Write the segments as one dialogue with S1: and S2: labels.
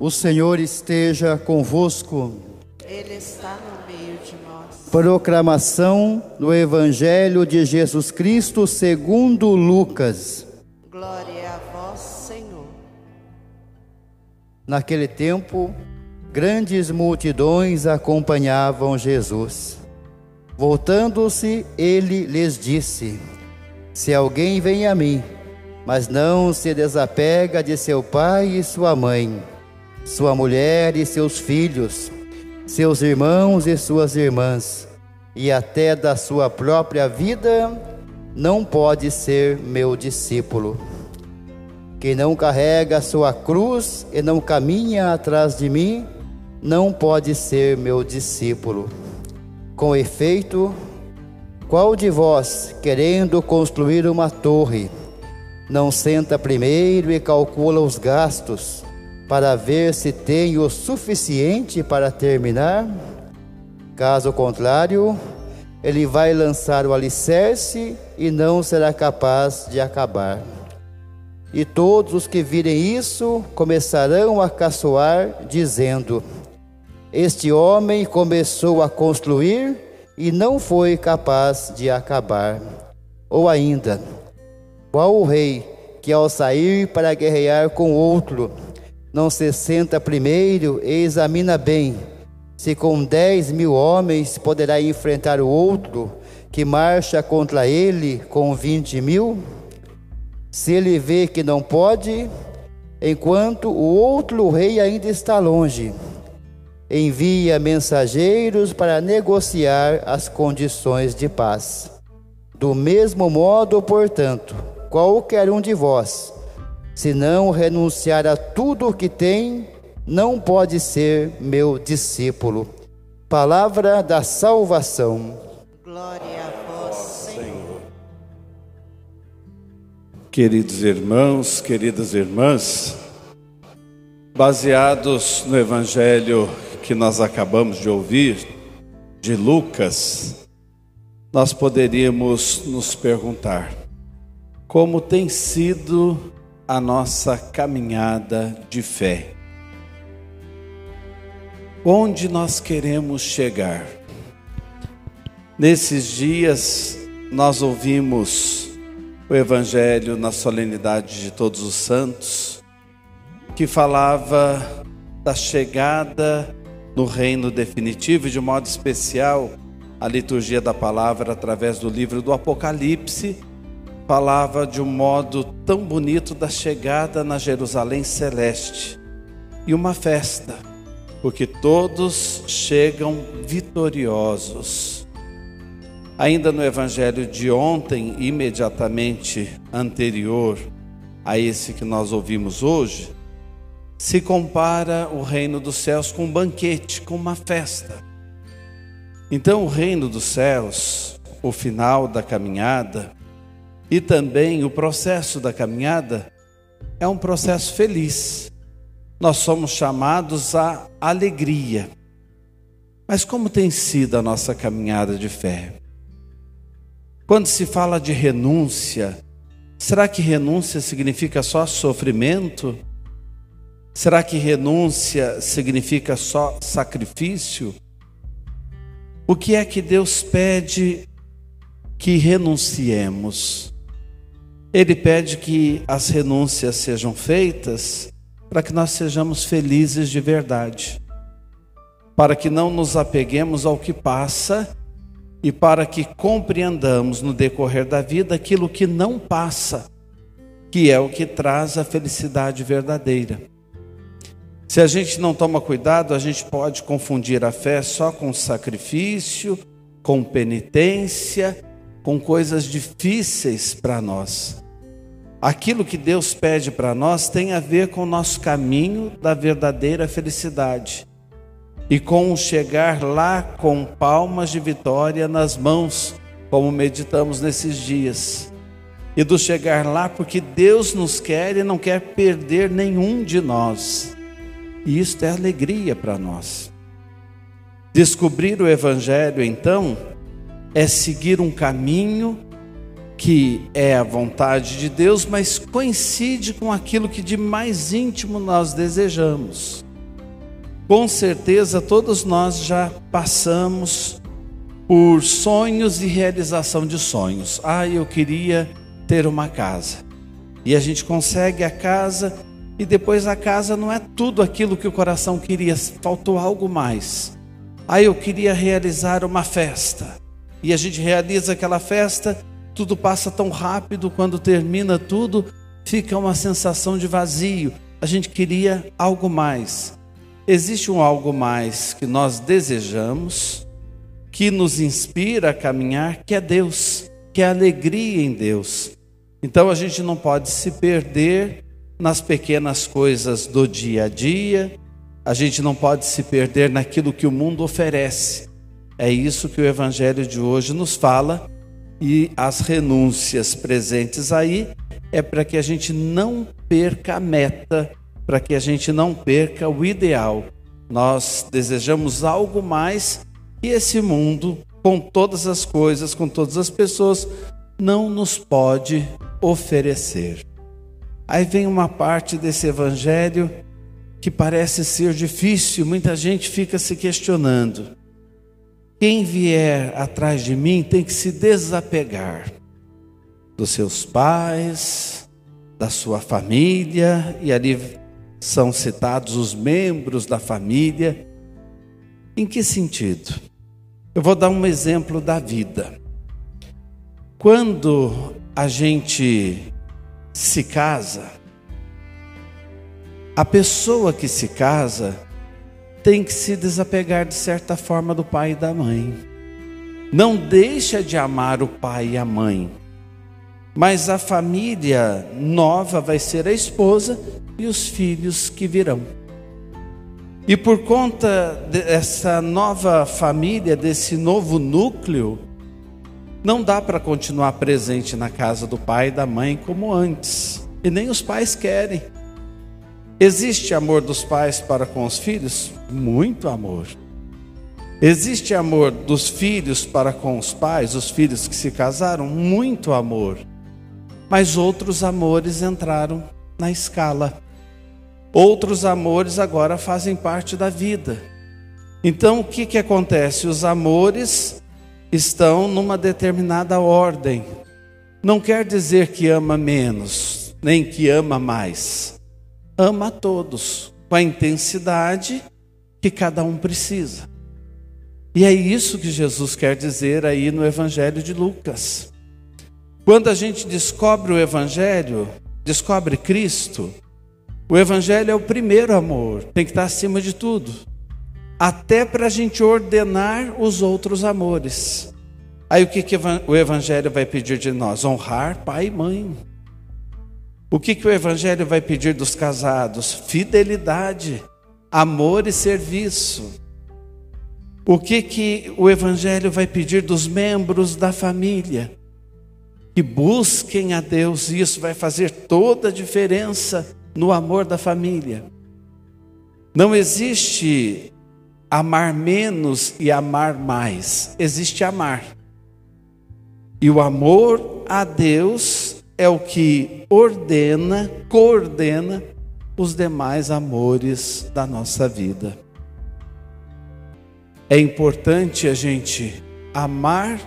S1: O Senhor esteja convosco.
S2: Ele está no meio de nós.
S1: Proclamação do Evangelho de Jesus Cristo segundo Lucas.
S2: Glória a vós, Senhor.
S1: Naquele tempo, grandes multidões acompanhavam Jesus. Voltando-se, ele lhes disse: Se alguém vem a mim, mas não se desapega de seu pai e sua mãe, sua mulher e seus filhos, seus irmãos e suas irmãs, e até da sua própria vida, não pode ser meu discípulo. Quem não carrega a sua cruz e não caminha atrás de mim, não pode ser meu discípulo. Com efeito, qual de vós, querendo construir uma torre, não senta primeiro e calcula os gastos, para ver se tem o suficiente para terminar. Caso contrário, ele vai lançar o alicerce e não será capaz de acabar. E todos os que virem isso começarão a caçoar, dizendo: Este homem começou a construir e não foi capaz de acabar. Ou ainda, qual o rei que ao sair para guerrear com outro, não se senta primeiro e examina bem se com dez mil homens poderá enfrentar o outro que marcha contra ele com vinte mil? Se ele vê que não pode, enquanto o outro rei ainda está longe, envia mensageiros para negociar as condições de paz. Do mesmo modo, portanto, qualquer um de vós, se não renunciar a tudo o que tem, não pode ser meu discípulo. Palavra da salvação.
S2: Glória a vós, Senhor.
S3: Queridos irmãos, queridas irmãs, baseados no evangelho que nós acabamos de ouvir, de Lucas, nós poderíamos nos perguntar: como tem sido a nossa caminhada de fé. Onde nós queremos chegar? Nesses dias, nós ouvimos o Evangelho na solenidade de Todos os Santos, que falava da chegada no reino definitivo, de modo especial, a liturgia da palavra através do livro do Apocalipse falava de um modo tão bonito da chegada na Jerusalém celeste e uma festa, porque todos chegam vitoriosos. Ainda no evangelho de ontem, imediatamente anterior a esse que nós ouvimos hoje, se compara o reino dos céus com um banquete, com uma festa. Então, o reino dos céus, o final da caminhada, e também o processo da caminhada é um processo feliz. Nós somos chamados à alegria. Mas como tem sido a nossa caminhada de fé? Quando se fala de renúncia, será que renúncia significa só sofrimento? Será que renúncia significa só sacrifício? O que é que Deus pede que renunciemos? Ele pede que as renúncias sejam feitas para que nós sejamos felizes de verdade, para que não nos apeguemos ao que passa e para que compreendamos no decorrer da vida aquilo que não passa, que é o que traz a felicidade verdadeira. Se a gente não toma cuidado, a gente pode confundir a fé só com sacrifício, com penitência com coisas difíceis para nós. Aquilo que Deus pede para nós tem a ver com o nosso caminho da verdadeira felicidade e com chegar lá com palmas de vitória nas mãos, como meditamos nesses dias. E do chegar lá porque Deus nos quer e não quer perder nenhum de nós. E isto é alegria para nós. Descobrir o Evangelho, então, é seguir um caminho que é a vontade de Deus, mas coincide com aquilo que de mais íntimo nós desejamos. Com certeza todos nós já passamos por sonhos e realização de sonhos. Ah, eu queria ter uma casa. E a gente consegue a casa e depois a casa não é tudo aquilo que o coração queria, faltou algo mais. Ah, eu queria realizar uma festa. E a gente realiza aquela festa, tudo passa tão rápido, quando termina tudo, fica uma sensação de vazio. A gente queria algo mais. Existe um algo mais que nós desejamos, que nos inspira a caminhar, que é Deus, que é alegria em Deus. Então a gente não pode se perder nas pequenas coisas do dia a dia, a gente não pode se perder naquilo que o mundo oferece. É isso que o Evangelho de hoje nos fala, e as renúncias presentes aí é para que a gente não perca a meta, para que a gente não perca o ideal. Nós desejamos algo mais e esse mundo, com todas as coisas, com todas as pessoas, não nos pode oferecer. Aí vem uma parte desse evangelho que parece ser difícil, muita gente fica se questionando. Quem vier atrás de mim tem que se desapegar dos seus pais, da sua família, e ali são citados os membros da família. Em que sentido? Eu vou dar um exemplo da vida. Quando a gente se casa, a pessoa que se casa tem que se desapegar de certa forma do pai e da mãe. Não deixa de amar o pai e a mãe, mas a família nova vai ser a esposa e os filhos que virão. E por conta dessa nova família, desse novo núcleo, não dá para continuar presente na casa do pai e da mãe como antes. E nem os pais querem. Existe amor dos pais para com os filhos? Muito amor. Existe amor dos filhos para com os pais, os filhos que se casaram? Muito amor. Mas outros amores entraram na escala. Outros amores agora fazem parte da vida. Então o que, que acontece? Os amores estão numa determinada ordem. Não quer dizer que ama menos, nem que ama mais. Ama a todos, com a intensidade que cada um precisa. E é isso que Jesus quer dizer aí no Evangelho de Lucas. Quando a gente descobre o Evangelho, descobre Cristo, o Evangelho é o primeiro amor, tem que estar acima de tudo até para a gente ordenar os outros amores. Aí o que, que o Evangelho vai pedir de nós? Honrar pai e mãe. O que, que o Evangelho vai pedir dos casados? Fidelidade, amor e serviço. O que, que o Evangelho vai pedir dos membros da família? Que busquem a Deus, e isso vai fazer toda a diferença no amor da família. Não existe amar menos e amar mais. Existe amar. E o amor a Deus é o que ordena, coordena os demais amores da nossa vida. É importante a gente amar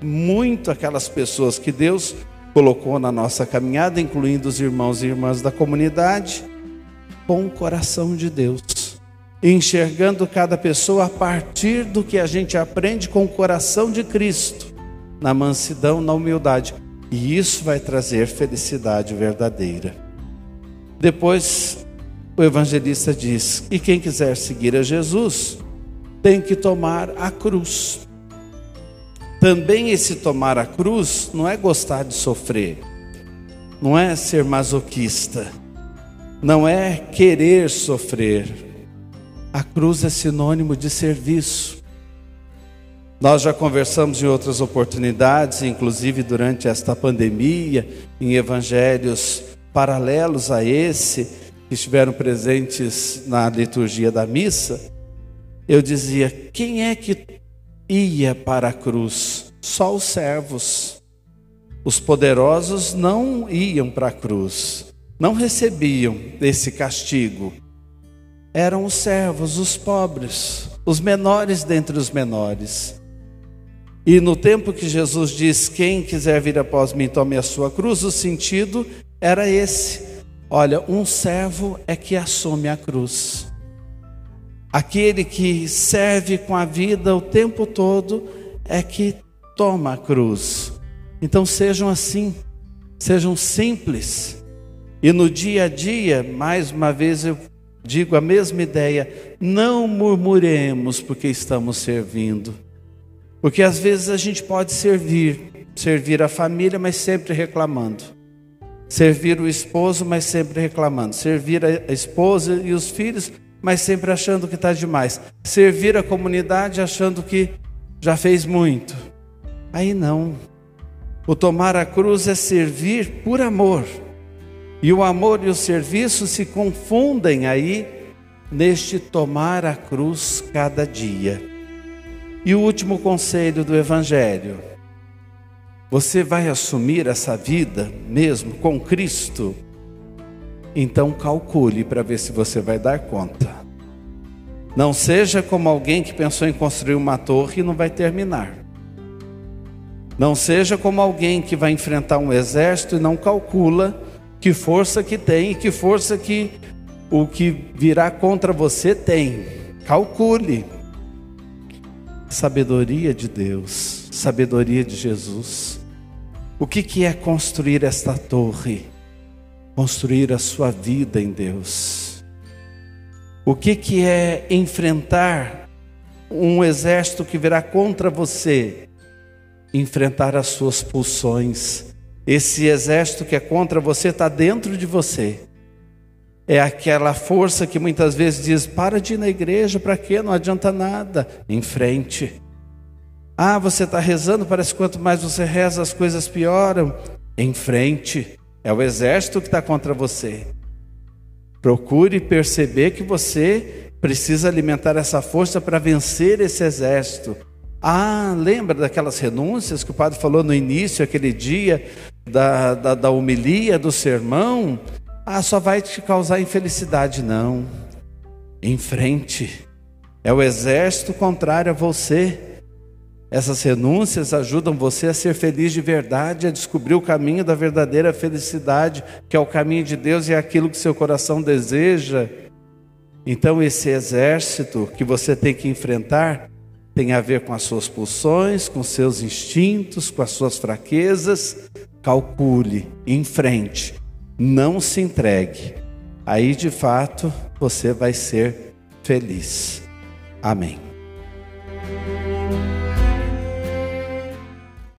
S3: muito aquelas pessoas que Deus colocou na nossa caminhada, incluindo os irmãos e irmãs da comunidade, com o coração de Deus enxergando cada pessoa a partir do que a gente aprende com o coração de Cristo, na mansidão, na humildade. E isso vai trazer felicidade verdadeira. Depois, o evangelista diz: e quem quiser seguir a Jesus, tem que tomar a cruz. Também esse tomar a cruz não é gostar de sofrer, não é ser masoquista, não é querer sofrer, a cruz é sinônimo de serviço. Nós já conversamos em outras oportunidades, inclusive durante esta pandemia, em evangelhos paralelos a esse, que estiveram presentes na liturgia da missa. Eu dizia: quem é que ia para a cruz? Só os servos. Os poderosos não iam para a cruz, não recebiam esse castigo eram os servos, os pobres, os menores dentre os menores. E no tempo que Jesus diz: Quem quiser vir após mim, tome a sua cruz, o sentido era esse. Olha, um servo é que assume a cruz. Aquele que serve com a vida o tempo todo é que toma a cruz. Então sejam assim, sejam simples. E no dia a dia, mais uma vez eu digo a mesma ideia: não murmuremos porque estamos servindo. Porque às vezes a gente pode servir, servir a família, mas sempre reclamando. Servir o esposo, mas sempre reclamando. Servir a esposa e os filhos, mas sempre achando que está demais. Servir a comunidade achando que já fez muito. Aí não. O tomar a cruz é servir por amor. E o amor e o serviço se confundem aí neste tomar a cruz cada dia. E o último conselho do Evangelho: você vai assumir essa vida mesmo com Cristo? Então calcule para ver se você vai dar conta. Não seja como alguém que pensou em construir uma torre e não vai terminar. Não seja como alguém que vai enfrentar um exército e não calcula que força que tem e que força que o que virá contra você tem. Calcule. Sabedoria de Deus, sabedoria de Jesus. O que, que é construir esta torre? Construir a sua vida em Deus. O que, que é enfrentar um exército que virá contra você? Enfrentar as suas pulsões. Esse exército que é contra você está dentro de você. É aquela força que muitas vezes diz: para de ir na igreja, para quê? Não adianta nada. Em frente. Ah, você está rezando, parece que quanto mais você reza, as coisas pioram. Em frente. É o exército que está contra você. Procure perceber que você precisa alimentar essa força para vencer esse exército. Ah, lembra daquelas renúncias que o padre falou no início, aquele dia da, da, da do sermão? Ah, só vai te causar infelicidade, não. Em frente. É o exército contrário a você. Essas renúncias ajudam você a ser feliz de verdade, a descobrir o caminho da verdadeira felicidade, que é o caminho de Deus e é aquilo que seu coração deseja. Então, esse exército que você tem que enfrentar tem a ver com as suas pulsões, com seus instintos, com as suas fraquezas. Calcule, enfrente, não se entregue. Aí de fato você vai ser feliz. Amém.